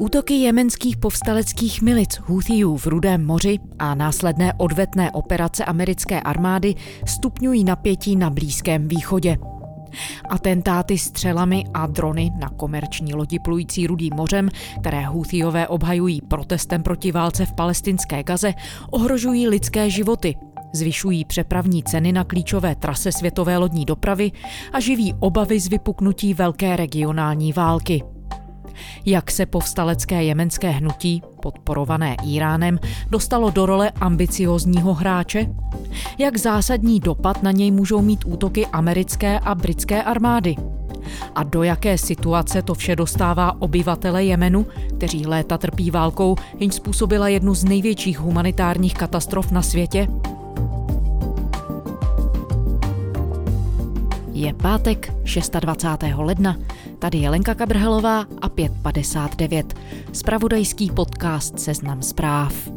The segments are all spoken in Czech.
Útoky jemenských povstaleckých milic Houthijů v Rudém moři a následné odvetné operace americké armády stupňují napětí na Blízkém východě. Atentáty střelami a drony na komerční lodi plující Rudým mořem, které Houthijové obhajují protestem proti válce v palestinské Gaze, ohrožují lidské životy, zvyšují přepravní ceny na klíčové trase světové lodní dopravy a živí obavy z vypuknutí velké regionální války jak se povstalecké jemenské hnutí, podporované Iránem, dostalo do role ambiciozního hráče? Jak zásadní dopad na něj můžou mít útoky americké a britské armády? A do jaké situace to vše dostává obyvatele Jemenu, kteří léta trpí válkou, jenž způsobila jednu z největších humanitárních katastrof na světě? Je pátek 26. ledna. Tady je Lenka Kabrhelová a 5.59. Spravodajský podcast Seznam zpráv.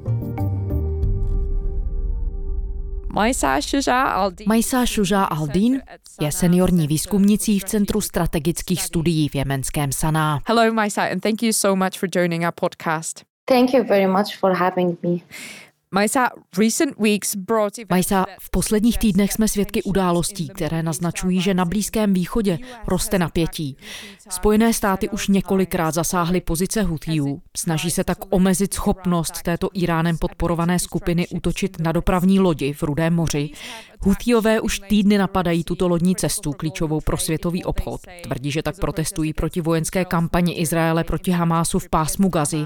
Majsa Šužá Aldin je seniorní výzkumnicí v Centru strategických studií v jemenském Saná. Hello Majsa and thank you so much for joining our podcast. Thank you very much for having me. Majsa, v posledních týdnech jsme svědky událostí, které naznačují, že na Blízkém východě roste napětí. Spojené státy už několikrát zasáhly pozice Houthijů. Snaží se tak omezit schopnost této Iránem podporované skupiny útočit na dopravní lodi v Rudém moři. Houthijové už týdny napadají tuto lodní cestu, klíčovou pro světový obchod. Tvrdí, že tak protestují proti vojenské kampani Izraele proti Hamásu v pásmu Gazy.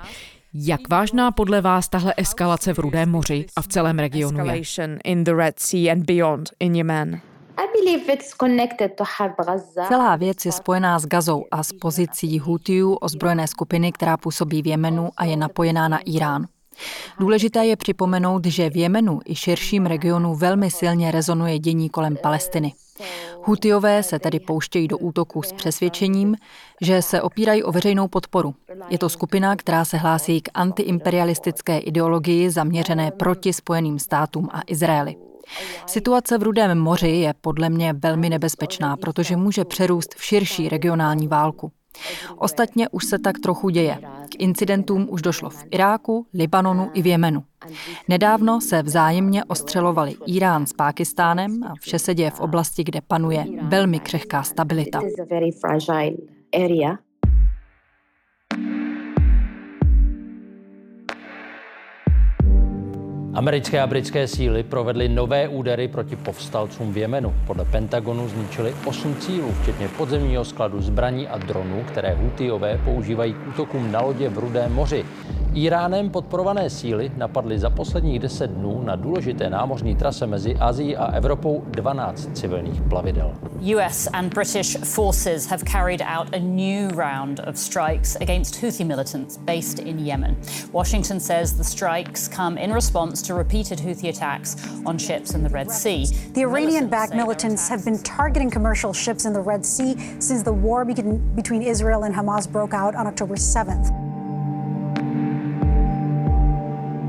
Jak vážná podle vás tahle eskalace v Rudém moři a v celém regionu je? Celá věc je spojená s Gazou a s pozicí Hutijů ozbrojené skupiny, která působí v Jemenu a je napojená na Irán. Důležité je připomenout, že v Jemenu i širším regionu velmi silně rezonuje dění kolem Palestiny. Hutiové se tedy pouštějí do útoku s přesvědčením, že se opírají o veřejnou podporu. Je to skupina, která se hlásí k antiimperialistické ideologii zaměřené proti Spojeným státům a Izraeli. Situace v Rudém moři je podle mě velmi nebezpečná, protože může přerůst v širší regionální válku. Ostatně už se tak trochu děje. K incidentům už došlo v Iráku, Libanonu i v Jemenu. Nedávno se vzájemně ostřelovali Irán s Pákistánem a vše se děje v oblasti, kde panuje velmi křehká stabilita. Americké a britské síly provedly nové údery proti povstalcům v Jemenu. Podle Pentagonu zničili 8 cílů, včetně podzemního skladu zbraní a dronů, které Hutijové používají k útokům na lodě v Rudém moři. Iránem podporované síly napadly za posledních 10 dnů na důležité námořní trase mezi Azií a Evropou 12 civilních plavidel. US and British forces have carried out a new round of strikes against Houthi militants based in Yemen. Washington says the strikes come in response to repeated Houthi attacks on ships in the Red Sea. The Iranian-backed militants have been targeting commercial ships in the Red Sea since the war between Israel and Hamas broke out on October 7th.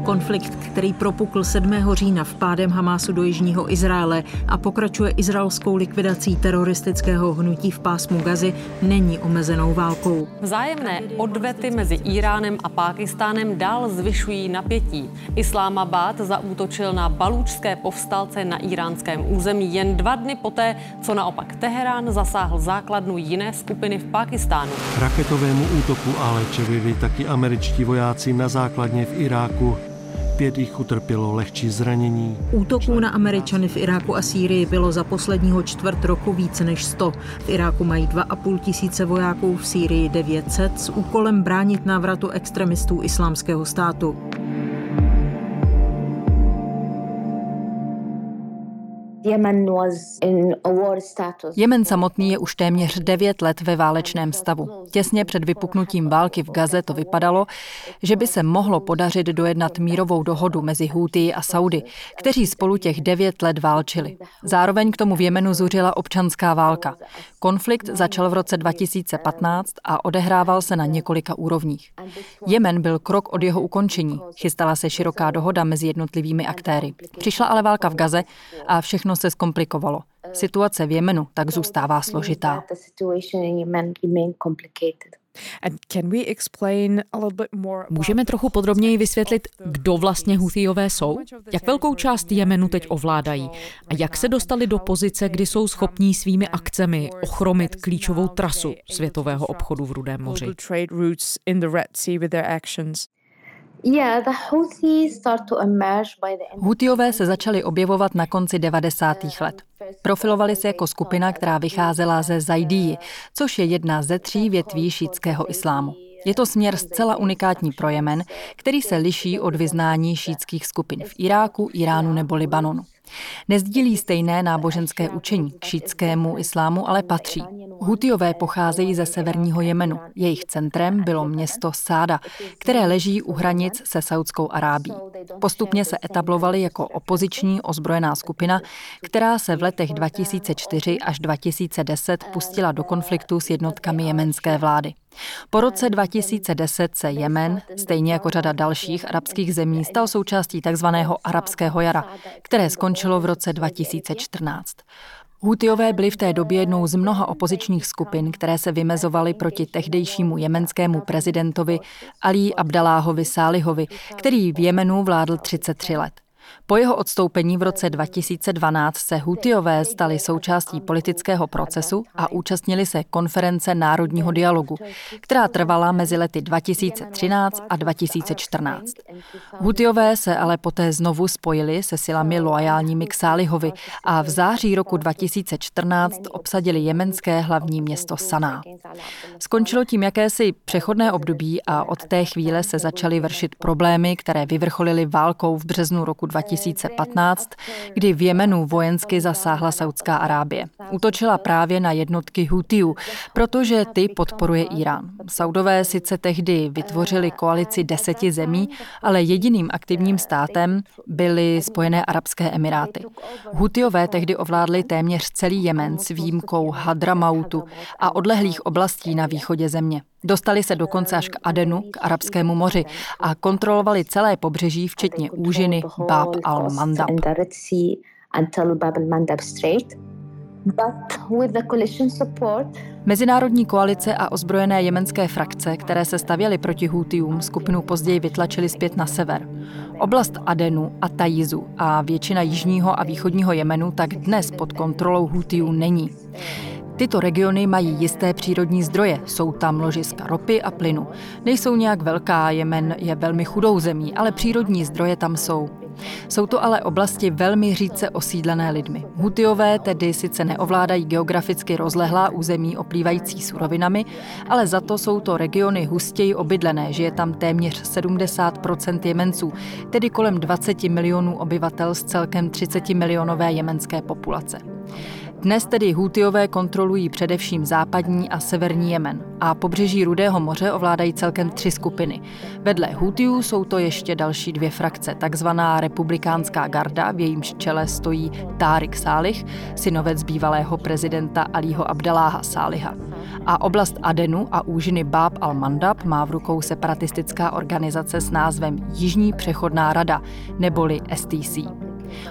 Konflikt, který propukl 7. října vpádem Hamásu do jižního Izraele a pokračuje izraelskou likvidací teroristického hnutí v pásmu Gazy, není omezenou válkou. Vzájemné odvety mezi Iránem a Pákistánem dál zvyšují napětí. Islámabad zaútočil na balúčské povstalce na iránském území jen dva dny poté, co naopak Teherán zasáhl základnu jiné skupiny v Pákistánu. Raketovému útoku ale čelili taky američtí vojáci na základně v Iráku Pět jich utrpělo lehčí zranění. Útoků na Američany v Iráku a Sýrii bylo za posledního čtvrt roku více než 100. V Iráku mají 2,5 tisíce vojáků, v Sýrii 900 s úkolem bránit návratu extremistů islámského státu. Jemen samotný je už téměř devět let ve válečném stavu. Těsně před vypuknutím války v Gaze to vypadalo, že by se mohlo podařit dojednat mírovou dohodu mezi Houthi a Saudy, kteří spolu těch devět let válčili. Zároveň k tomu v Jemenu zuřila občanská válka. Konflikt začal v roce 2015 a odehrával se na několika úrovních. Jemen byl krok od jeho ukončení. Chystala se široká dohoda mezi jednotlivými aktéry. Přišla ale válka v Gaze a všechno se zkomplikovalo. Situace v Jemenu tak zůstává složitá. Můžeme trochu podrobněji vysvětlit, kdo vlastně Houthijové jsou? Jak velkou část Jemenu teď ovládají? A jak se dostali do pozice, kdy jsou schopní svými akcemi ochromit klíčovou trasu světového obchodu v Rudém moři? Hutiové se začali objevovat na konci 90. let. Profilovali se jako skupina, která vycházela ze Zajdíji, což je jedna ze tří větví šítského islámu. Je to směr zcela unikátní pro Jemen, který se liší od vyznání šítských skupin v Iráku, Iránu nebo Libanonu. Nezdílí stejné náboženské učení k šítskému islámu, ale patří. Hutiové pocházejí ze severního Jemenu. Jejich centrem bylo město Sáda, které leží u hranic se Saudskou Arábí. Postupně se etablovali jako opoziční ozbrojená skupina, která se v letech 2004 až 2010 pustila do konfliktu s jednotkami jemenské vlády. Po roce 2010 se Jemen, stejně jako řada dalších arabských zemí, stal součástí tzv. arabského jara, které skončilo v roce 2014. Hutiové byli v té době jednou z mnoha opozičních skupin, které se vymezovaly proti tehdejšímu jemenskému prezidentovi Ali Abdaláhovi Sálihovi, který v Jemenu vládl 33 let. Po jeho odstoupení v roce 2012 se Hutiové stali součástí politického procesu a účastnili se konference Národního dialogu, která trvala mezi lety 2013 a 2014. Hutiové se ale poté znovu spojili se silami loajálními k Sálihovi a v září roku 2014 obsadili jemenské hlavní město Saná. Skončilo tím jakési přechodné období a od té chvíle se začaly vršit problémy, které vyvrcholily válkou v březnu roku 2014 2015, kdy v Jemenu vojensky zasáhla Saudská Arábie. Utočila právě na jednotky Hutiů, protože ty podporuje Irán. Saudové sice tehdy vytvořili koalici deseti zemí, ale jediným aktivním státem byly Spojené Arabské Emiráty. Hutiové tehdy ovládli téměř celý Jemen s výjimkou Hadramautu a odlehlých oblastí na východě země. Dostali se dokonce až k Adenu, k Arabskému moři a kontrolovali celé pobřeží, včetně úžiny Bab al-Mandab. Mezinárodní koalice a ozbrojené jemenské frakce, které se stavěly proti Hutiům, skupinu později vytlačili zpět na sever. Oblast Adenu a Tajizu a většina jižního a východního Jemenu tak dnes pod kontrolou Hutiů není. Tyto regiony mají jisté přírodní zdroje, jsou tam ložiska ropy a plynu. Nejsou nějak velká, Jemen je velmi chudou zemí, ale přírodní zdroje tam jsou. Jsou to ale oblasti velmi řídce osídlené lidmi. Hutiové tedy sice neovládají geograficky rozlehlá území oplývající surovinami, ale za to jsou to regiony hustěji obydlené, žije tam téměř 70% Jemenců, tedy kolem 20 milionů obyvatel z celkem 30 milionové jemenské populace. Dnes tedy Hútiové kontrolují především západní a severní Jemen a pobřeží Rudého moře ovládají celkem tři skupiny. Vedle Hútiů jsou to ještě další dvě frakce, takzvaná republikánská garda, v jejímž čele stojí Tárik Sálih, synovec bývalého prezidenta Alího Abdaláha Sáliha. A oblast Adenu a úžiny Bab al-Mandab má v rukou separatistická organizace s názvem Jižní přechodná rada, neboli STC.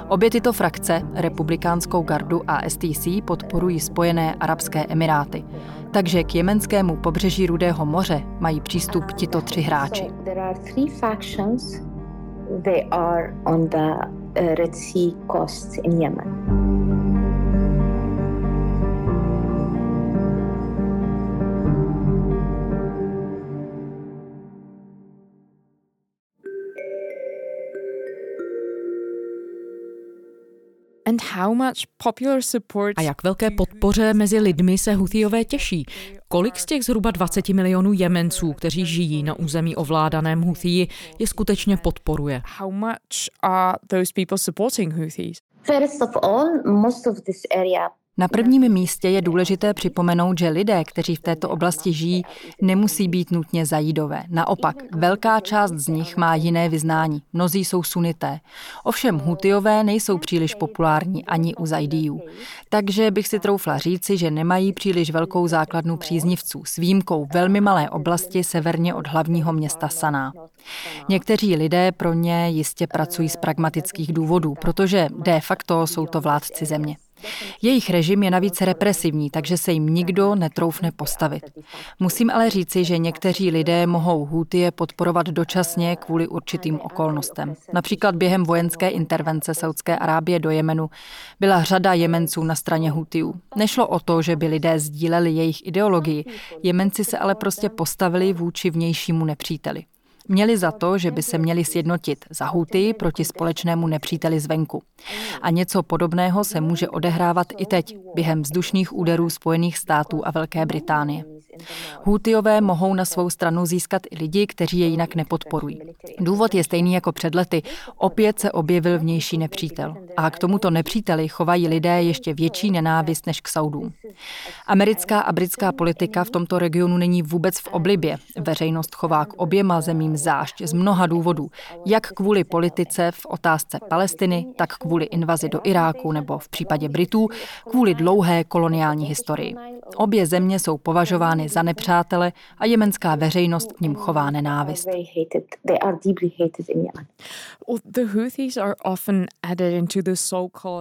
Obě tyto frakce, republikánskou gardu a STC, podporují Spojené arabské emiráty. Takže k jemenskému pobřeží Rudého moře mají přístup tito tři hráči. They are on the uh, Red Sea coast in Yemen. A jak velké podpoře mezi lidmi se Huthiové těší? Kolik z těch zhruba 20 milionů Jemenců, kteří žijí na území ovládaném Huthii, je skutečně podporuje? How much are those people supporting Houthis? First of all, most of this area na prvním místě je důležité připomenout, že lidé, kteří v této oblasti žijí, nemusí být nutně zajídové. Naopak, velká část z nich má jiné vyznání. Mnozí jsou sunité. Ovšem hutiové nejsou příliš populární ani u zajdíjů. Takže bych si troufla říci, že nemají příliš velkou základnu příznivců s výjimkou velmi malé oblasti severně od hlavního města Saná. Někteří lidé pro ně jistě pracují z pragmatických důvodů, protože de facto jsou to vládci země. Jejich režim je navíc represivní, takže se jim nikdo netroufne postavit. Musím ale říci, že někteří lidé mohou Houthie podporovat dočasně kvůli určitým okolnostem. Například během vojenské intervence Saudské Arábie do Jemenu byla řada Jemenců na straně Houthiů. Nešlo o to, že by lidé sdíleli jejich ideologii, Jemenci se ale prostě postavili vůči vnějšímu nepříteli. Měli za to, že by se měli sjednotit za Huty proti společnému nepříteli zvenku. A něco podobného se může odehrávat i teď, během vzdušných úderů Spojených států a Velké Británie. Hutiové mohou na svou stranu získat i lidi, kteří je jinak nepodporují. Důvod je stejný jako před lety. Opět se objevil vnější nepřítel. A k tomuto nepříteli chovají lidé ještě větší nenávist než k Saudům. Americká a britská politika v tomto regionu není vůbec v oblibě. Veřejnost chová k oběma zemím zášť z mnoha důvodů, jak kvůli politice v otázce Palestiny, tak kvůli invazi do Iráku nebo v případě Britů kvůli dlouhé koloniální historii. Obě země jsou považovány za nepřátele a jemenská veřejnost k ním chová nenávist.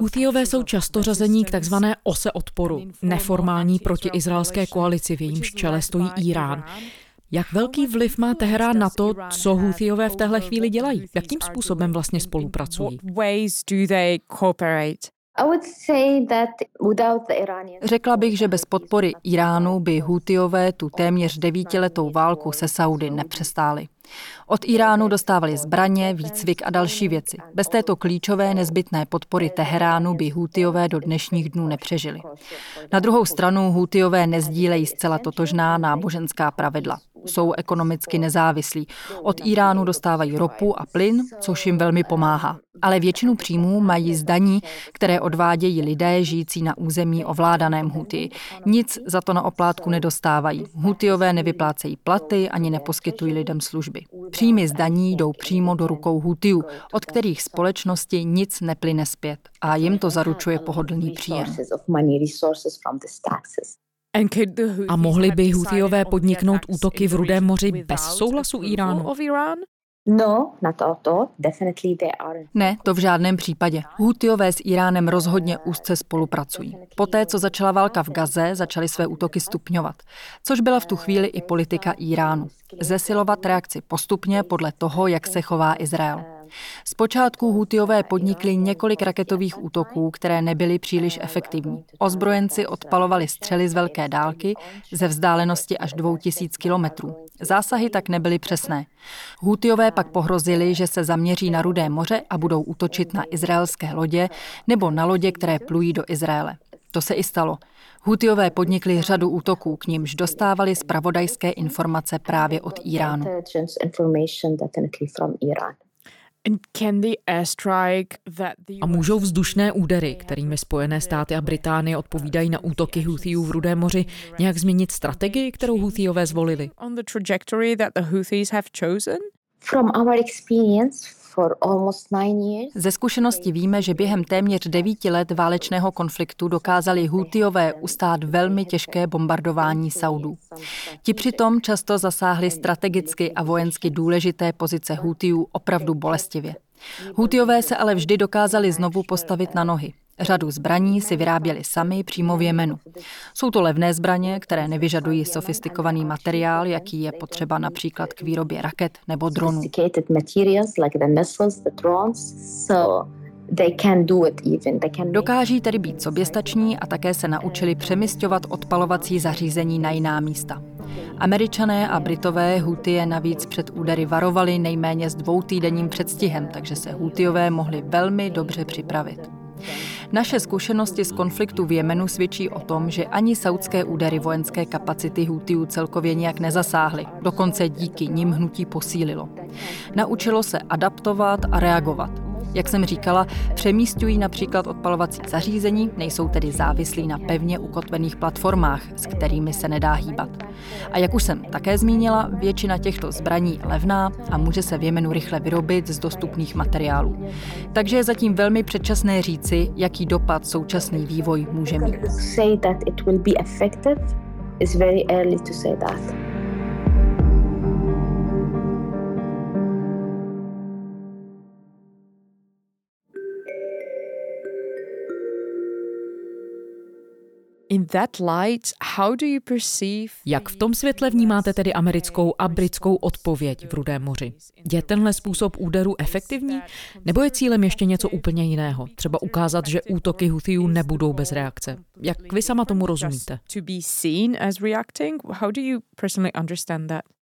Houthíové jsou často řazení k takzvané ose odporu, neformální protiizraelské koalici, v jejímž čele stojí Irán. Jak velký vliv má Teherán na to, co Houthíové v téhle chvíli dělají? Jakým způsobem vlastně spolupracují? Řekla bych, že bez podpory Iránu by Hutiové tu téměř devítiletou válku se Saudy nepřestáli. Od Iránu dostávali zbraně, výcvik a další věci. Bez této klíčové nezbytné podpory Teheránu by Hutiové do dnešních dnů nepřežili. Na druhou stranu Hutiové nezdílejí zcela totožná náboženská pravidla jsou ekonomicky nezávislí. Od Iránu dostávají ropu a plyn, což jim velmi pomáhá. Ale většinu příjmů mají zdaní, které odvádějí lidé žijící na území ovládaném Huty. Nic za to na oplátku nedostávají. Hutiové nevyplácejí platy ani neposkytují lidem služby. Příjmy zdaní jdou přímo do rukou Hutiů, od kterých společnosti nic neplyne zpět a jim to zaručuje pohodlný příjem. A mohli by Huthiové podniknout útoky v Rudém moři bez souhlasu Iránu? No, na to, to, definitely they are. Ne, to v žádném případě. Hutiové s Iránem rozhodně úzce spolupracují. Poté, co začala válka v Gaze, začaly své útoky stupňovat, což byla v tu chvíli i politika Iránu. Zesilovat reakci postupně podle toho, jak se chová Izrael. Zpočátku Hutiové podnikli několik raketových útoků, které nebyly příliš efektivní. Ozbrojenci odpalovali střely z velké dálky ze vzdálenosti až 2000 kilometrů. Zásahy tak nebyly přesné. Hutiové pak pohrozili, že se zaměří na Rudé moře a budou útočit na izraelské lodě nebo na lodě, které plují do Izraele. To se i stalo. Hutiové podnikli řadu útoků, k nímž dostávali zpravodajské informace právě od Iránu. A můžou vzdušné údery, kterými Spojené státy a Británie odpovídají na útoky Houthiů v Rudém moři, nějak změnit strategii, kterou Houthiové zvolili? From our experience, ze zkušenosti víme, že během téměř devíti let válečného konfliktu dokázali Hutiové ustát velmi těžké bombardování Saudů. Ti přitom často zasáhli strategicky a vojensky důležité pozice Hutiů opravdu bolestivě. Hutiové se ale vždy dokázali znovu postavit na nohy. Řadu zbraní si vyráběli sami přímo v Jemenu. Jsou to levné zbraně, které nevyžadují sofistikovaný materiál, jaký je potřeba například k výrobě raket nebo dronů. Dokáží tedy být soběstační a také se naučili přemysťovat odpalovací zařízení na jiná místa. Američané a Britové Hutie navíc před údery varovali nejméně s dvoutýdenním předstihem, takže se Hutiové mohli velmi dobře připravit. Naše zkušenosti z konfliktu v Jemenu svědčí o tom, že ani saudské údery vojenské kapacity Hutiů celkově nějak nezasáhly, dokonce díky nim hnutí posílilo. Naučilo se adaptovat a reagovat. Jak jsem říkala, přemístují například odpalovací zařízení, nejsou tedy závislí na pevně ukotvených platformách, s kterými se nedá hýbat. A jak už jsem také zmínila, většina těchto zbraní je levná a může se v Jemenu rychle vyrobit z dostupných materiálů. Takže je zatím velmi předčasné říci, jaký dopad současný vývoj může mít. Jak v tom světle vnímáte tedy americkou a britskou odpověď v Rudém moři? Je tenhle způsob úderu efektivní? Nebo je cílem ještě něco úplně jiného? Třeba ukázat, že útoky Houthiů nebudou bez reakce. Jak vy sama tomu rozumíte?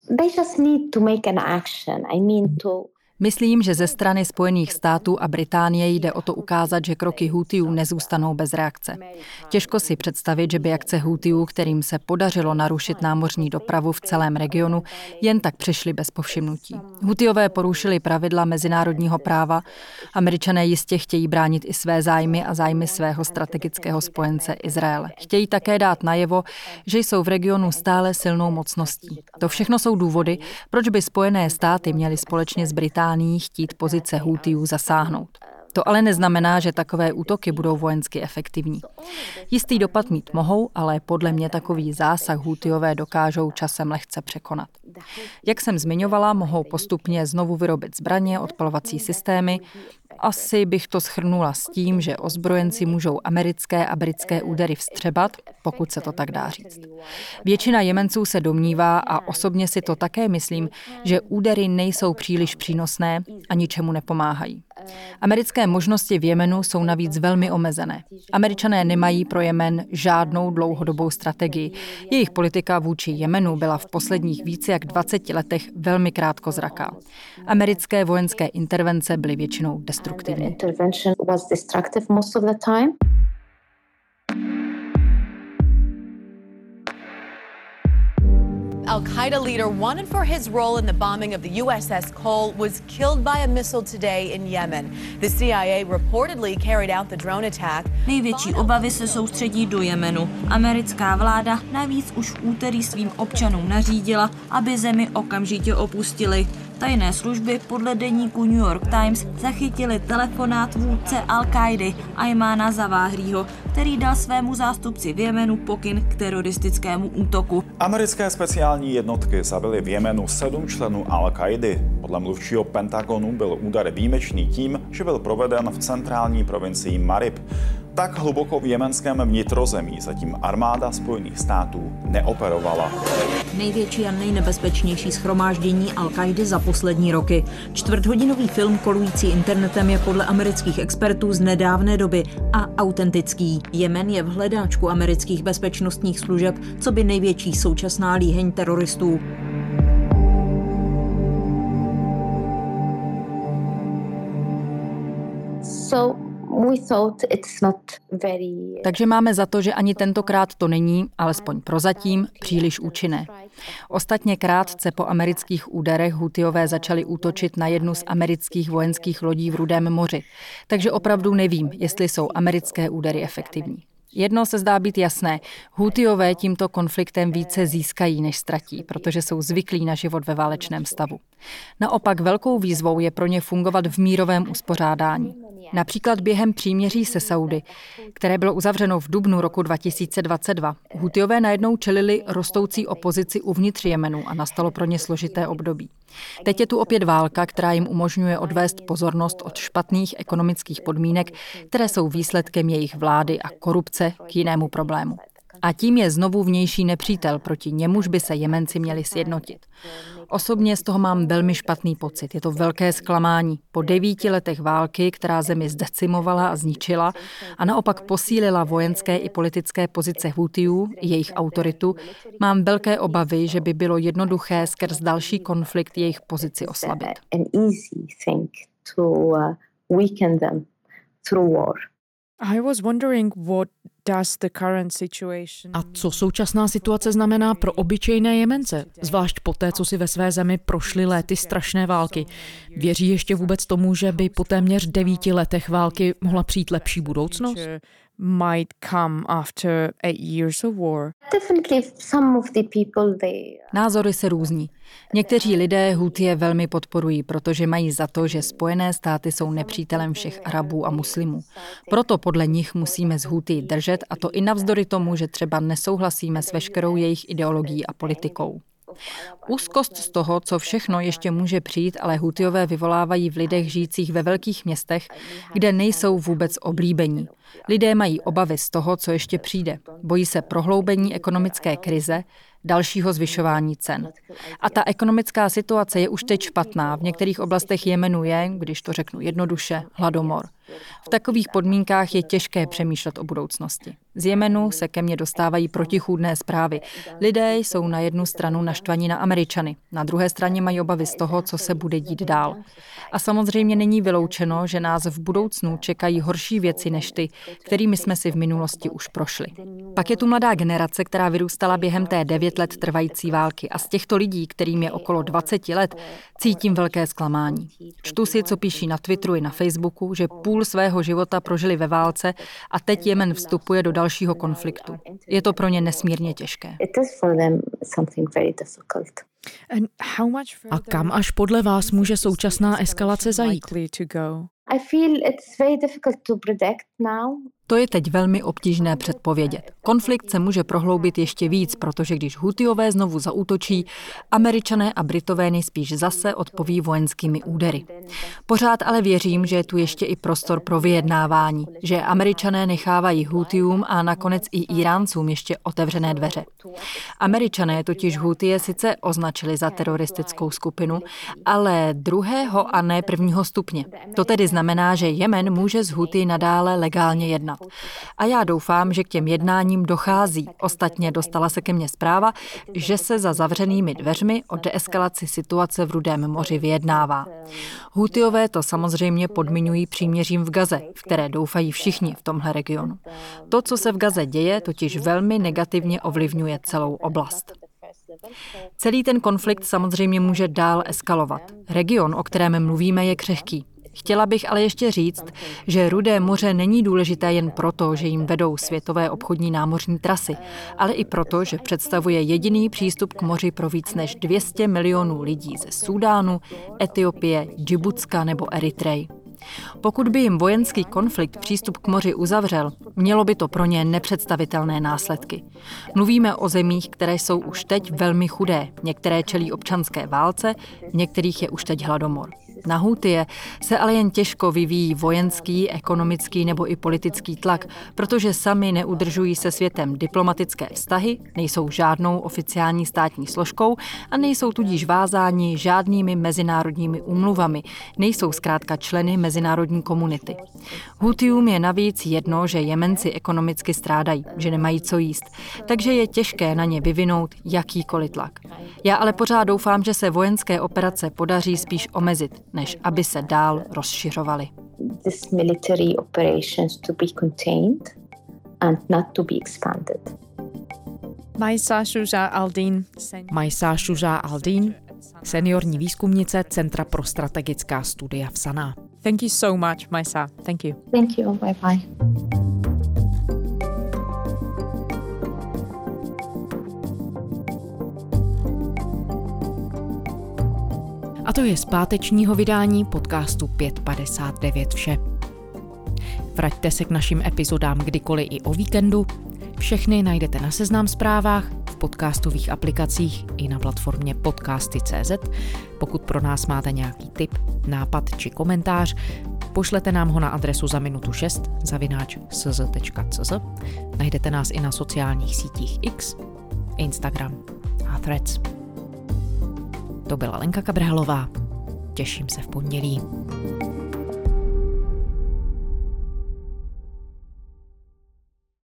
They just need to make an action. I mean to Myslím, že ze strany Spojených států a Británie jde o to ukázat, že kroky Houthiů nezůstanou bez reakce. Těžko si představit, že by akce Houthiů, kterým se podařilo narušit námořní dopravu v celém regionu, jen tak přešly bez povšimnutí. Houthiové porušili pravidla mezinárodního práva. Američané jistě chtějí bránit i své zájmy a zájmy svého strategického spojence Izraele. Chtějí také dát najevo, že jsou v regionu stále silnou mocností. To všechno jsou důvody, proč by Spojené státy měly společně s Británií Británií chtít pozice Houthiů zasáhnout. To ale neznamená, že takové útoky budou vojensky efektivní. Jistý dopad mít mohou, ale podle mě takový zásah Houthijové dokážou časem lehce překonat. Jak jsem zmiňovala, mohou postupně znovu vyrobit zbraně, odpalovací systémy. Asi bych to schrnula s tím, že ozbrojenci můžou americké a britské údery vstřebat, pokud se to tak dá říct. Většina Jemenců se domnívá, a osobně si to také myslím, že údery nejsou příliš přínosné a ničemu nepomáhají. Americké možnosti v Jemenu jsou navíc velmi omezené. Američané nemají pro Jemen žádnou dlouhodobou strategii. Jejich politika vůči Jemenu byla v posledních více jak 20 letech velmi krátkozraká. Americké vojenské intervence byly většinou destruktivní. Al Qaeda leader wanted for his role in the bombing of the USS Cole was killed by a missile today in Yemen. The CIA reportedly carried out the drone attack. Největší obavy se soustředí do Jemenu. Americká vláda navíc už v úterý svým občanům nařídila, aby zemi okamžitě opustili. Tajné služby podle deníku New York Times zachytili telefonát vůdce Al-Kaidy Aymana Zaváhrího, který dal svému zástupci v Jemenu pokyn k teroristickému útoku. Americké speciální jednotky zabily v Jemenu sedm členů Al-Kaidy. Podle mluvčího Pentagonu byl úder výjimečný tím, že byl proveden v centrální provincii Marib. Tak hluboko v jemenském vnitrozemí zatím armáda Spojených států neoperovala. Největší a nejnebezpečnější schromáždění al za poslední roky. Čtvrthodinový film kolující internetem je podle amerických expertů z nedávné doby a autentický. Jemen je v hledáčku amerických bezpečnostních služeb, co by největší současná líheň teroristů. So takže máme za to, že ani tentokrát to není, alespoň prozatím, příliš účinné. Ostatně krátce po amerických úderech Hutiové začali útočit na jednu z amerických vojenských lodí v Rudém moři. Takže opravdu nevím, jestli jsou americké údery efektivní. Jedno se zdá být jasné. Hutiové tímto konfliktem více získají, než ztratí, protože jsou zvyklí na život ve válečném stavu. Naopak velkou výzvou je pro ně fungovat v mírovém uspořádání. Například během příměří se Saudy, které bylo uzavřeno v dubnu roku 2022. Hutiové najednou čelili rostoucí opozici uvnitř Jemenu a nastalo pro ně složité období. Teď je tu opět válka, která jim umožňuje odvést pozornost od špatných ekonomických podmínek, které jsou výsledkem jejich vlády a korupce k jinému problému. A tím je znovu vnější nepřítel, proti němuž by se Jemenci měli sjednotit. Osobně z toho mám velmi špatný pocit. Je to velké zklamání. Po devíti letech války, která zemi zdecimovala a zničila a naopak posílila vojenské i politické pozice Hutiů, jejich autoritu, mám velké obavy, že by bylo jednoduché skrz další konflikt jejich pozici oslabit. I was wondering what a co současná situace znamená pro obyčejné Jemence, zvlášť po té, co si ve své zemi prošly léty strašné války? Věří ještě vůbec tomu, že by po téměř devíti letech války mohla přijít lepší budoucnost? Might come after eight years of war. Definitely some of the people they... Názory se různí. Někteří lidé Hutie velmi podporují, protože mají za to, že Spojené státy jsou nepřítelem všech Arabů a muslimů. Proto podle nich musíme z Huty držet a to i navzdory tomu, že třeba nesouhlasíme s veškerou jejich ideologií a politikou. Úzkost z toho, co všechno ještě může přijít, ale Hutiové vyvolávají v lidech žijících ve velkých městech, kde nejsou vůbec oblíbení. Lidé mají obavy z toho, co ještě přijde. Bojí se prohloubení ekonomické krize, dalšího zvyšování cen. A ta ekonomická situace je už teď špatná. V některých oblastech Jemenu je, když to řeknu jednoduše, hladomor. V takových podmínkách je těžké přemýšlet o budoucnosti. Z Jemenu se ke mně dostávají protichůdné zprávy. Lidé jsou na jednu stranu naštvaní na Američany, na druhé straně mají obavy z toho, co se bude dít dál. A samozřejmě není vyloučeno, že nás v budoucnu čekají horší věci než ty, kterými jsme si v minulosti už prošli. Pak je tu mladá generace, která vyrůstala během té devět let trvající války a z těchto lidí, kterým je okolo 20 let, cítím velké zklamání. Čtu si, co píší na Twitteru i na Facebooku, že půl svého života prožili ve válce a teď Jemen vstupuje do dalšího konfliktu. Je to pro ně nesmírně těžké. A kam až podle vás může současná eskalace zajít? I feel it's very difficult to predict now. To je teď velmi obtížné předpovědět. Konflikt se může prohloubit ještě víc, protože když Hutiové znovu zaútočí, američané a britové nejspíš zase odpoví vojenskými údery. Pořád ale věřím, že je tu ještě i prostor pro vyjednávání, že američané nechávají Hutiům a nakonec i Iráncům ještě otevřené dveře. Američané totiž Hutie sice označili za teroristickou skupinu, ale druhého a ne prvního stupně. To tedy znamená, že Jemen může z Huty nadále legálně jednat. A já doufám, že k těm jednáním dochází. Ostatně dostala se ke mně zpráva, že se za zavřenými dveřmi o deeskalaci situace v Rudém moři vyjednává. Hutiové to samozřejmě podmiňují příměřím v Gaze, v které doufají všichni v tomhle regionu. To, co se v Gaze děje, totiž velmi negativně ovlivňuje celou oblast. Celý ten konflikt samozřejmě může dál eskalovat. Region, o kterém mluvíme, je křehký. Chtěla bych ale ještě říct, že Rudé moře není důležité jen proto, že jim vedou světové obchodní námořní trasy, ale i proto, že představuje jediný přístup k moři pro víc než 200 milionů lidí ze Súdánu, Etiopie, Džibutska nebo Eritrej. Pokud by jim vojenský konflikt přístup k moři uzavřel, mělo by to pro ně nepředstavitelné následky. Mluvíme o zemích, které jsou už teď velmi chudé. Některé čelí občanské válce, některých je už teď hladomor. Na Houtie se ale jen těžko vyvíjí vojenský, ekonomický nebo i politický tlak, protože sami neudržují se světem diplomatické vztahy, nejsou žádnou oficiální státní složkou a nejsou tudíž vázáni žádnými mezinárodními úmluvami, nejsou zkrátka členy mezinárodní komunity. Hutium je navíc jedno, že Jemenci ekonomicky strádají, že nemají co jíst, takže je těžké na ně vyvinout jakýkoliv tlak. Já ale pořád doufám, že se vojenské operace podaří spíš omezit, než aby se dál rozšiřovaly. This military operations to be contained and not to be expanded. Maisa Shuja Aldin. Maisa Shuja Aldin, seniorní výzkumnice Centra pro strategická studia v Sana. Thank you so much, Maisa. Thank you. Thank you. Bye bye. To je z pátečního vydání podcastu 559 vše. Vraťte se k našim epizodám kdykoliv i o víkendu. Všechny najdete na Seznam zprávách, v podcastových aplikacích i na platformě podcasty.cz. Pokud pro nás máte nějaký tip, nápad či komentář, pošlete nám ho na adresu za minutu 6 zavináč. Najdete nás i na sociálních sítích X, Instagram a Threads. To byla Lenka Kabrhalová. Těším se v pondělí.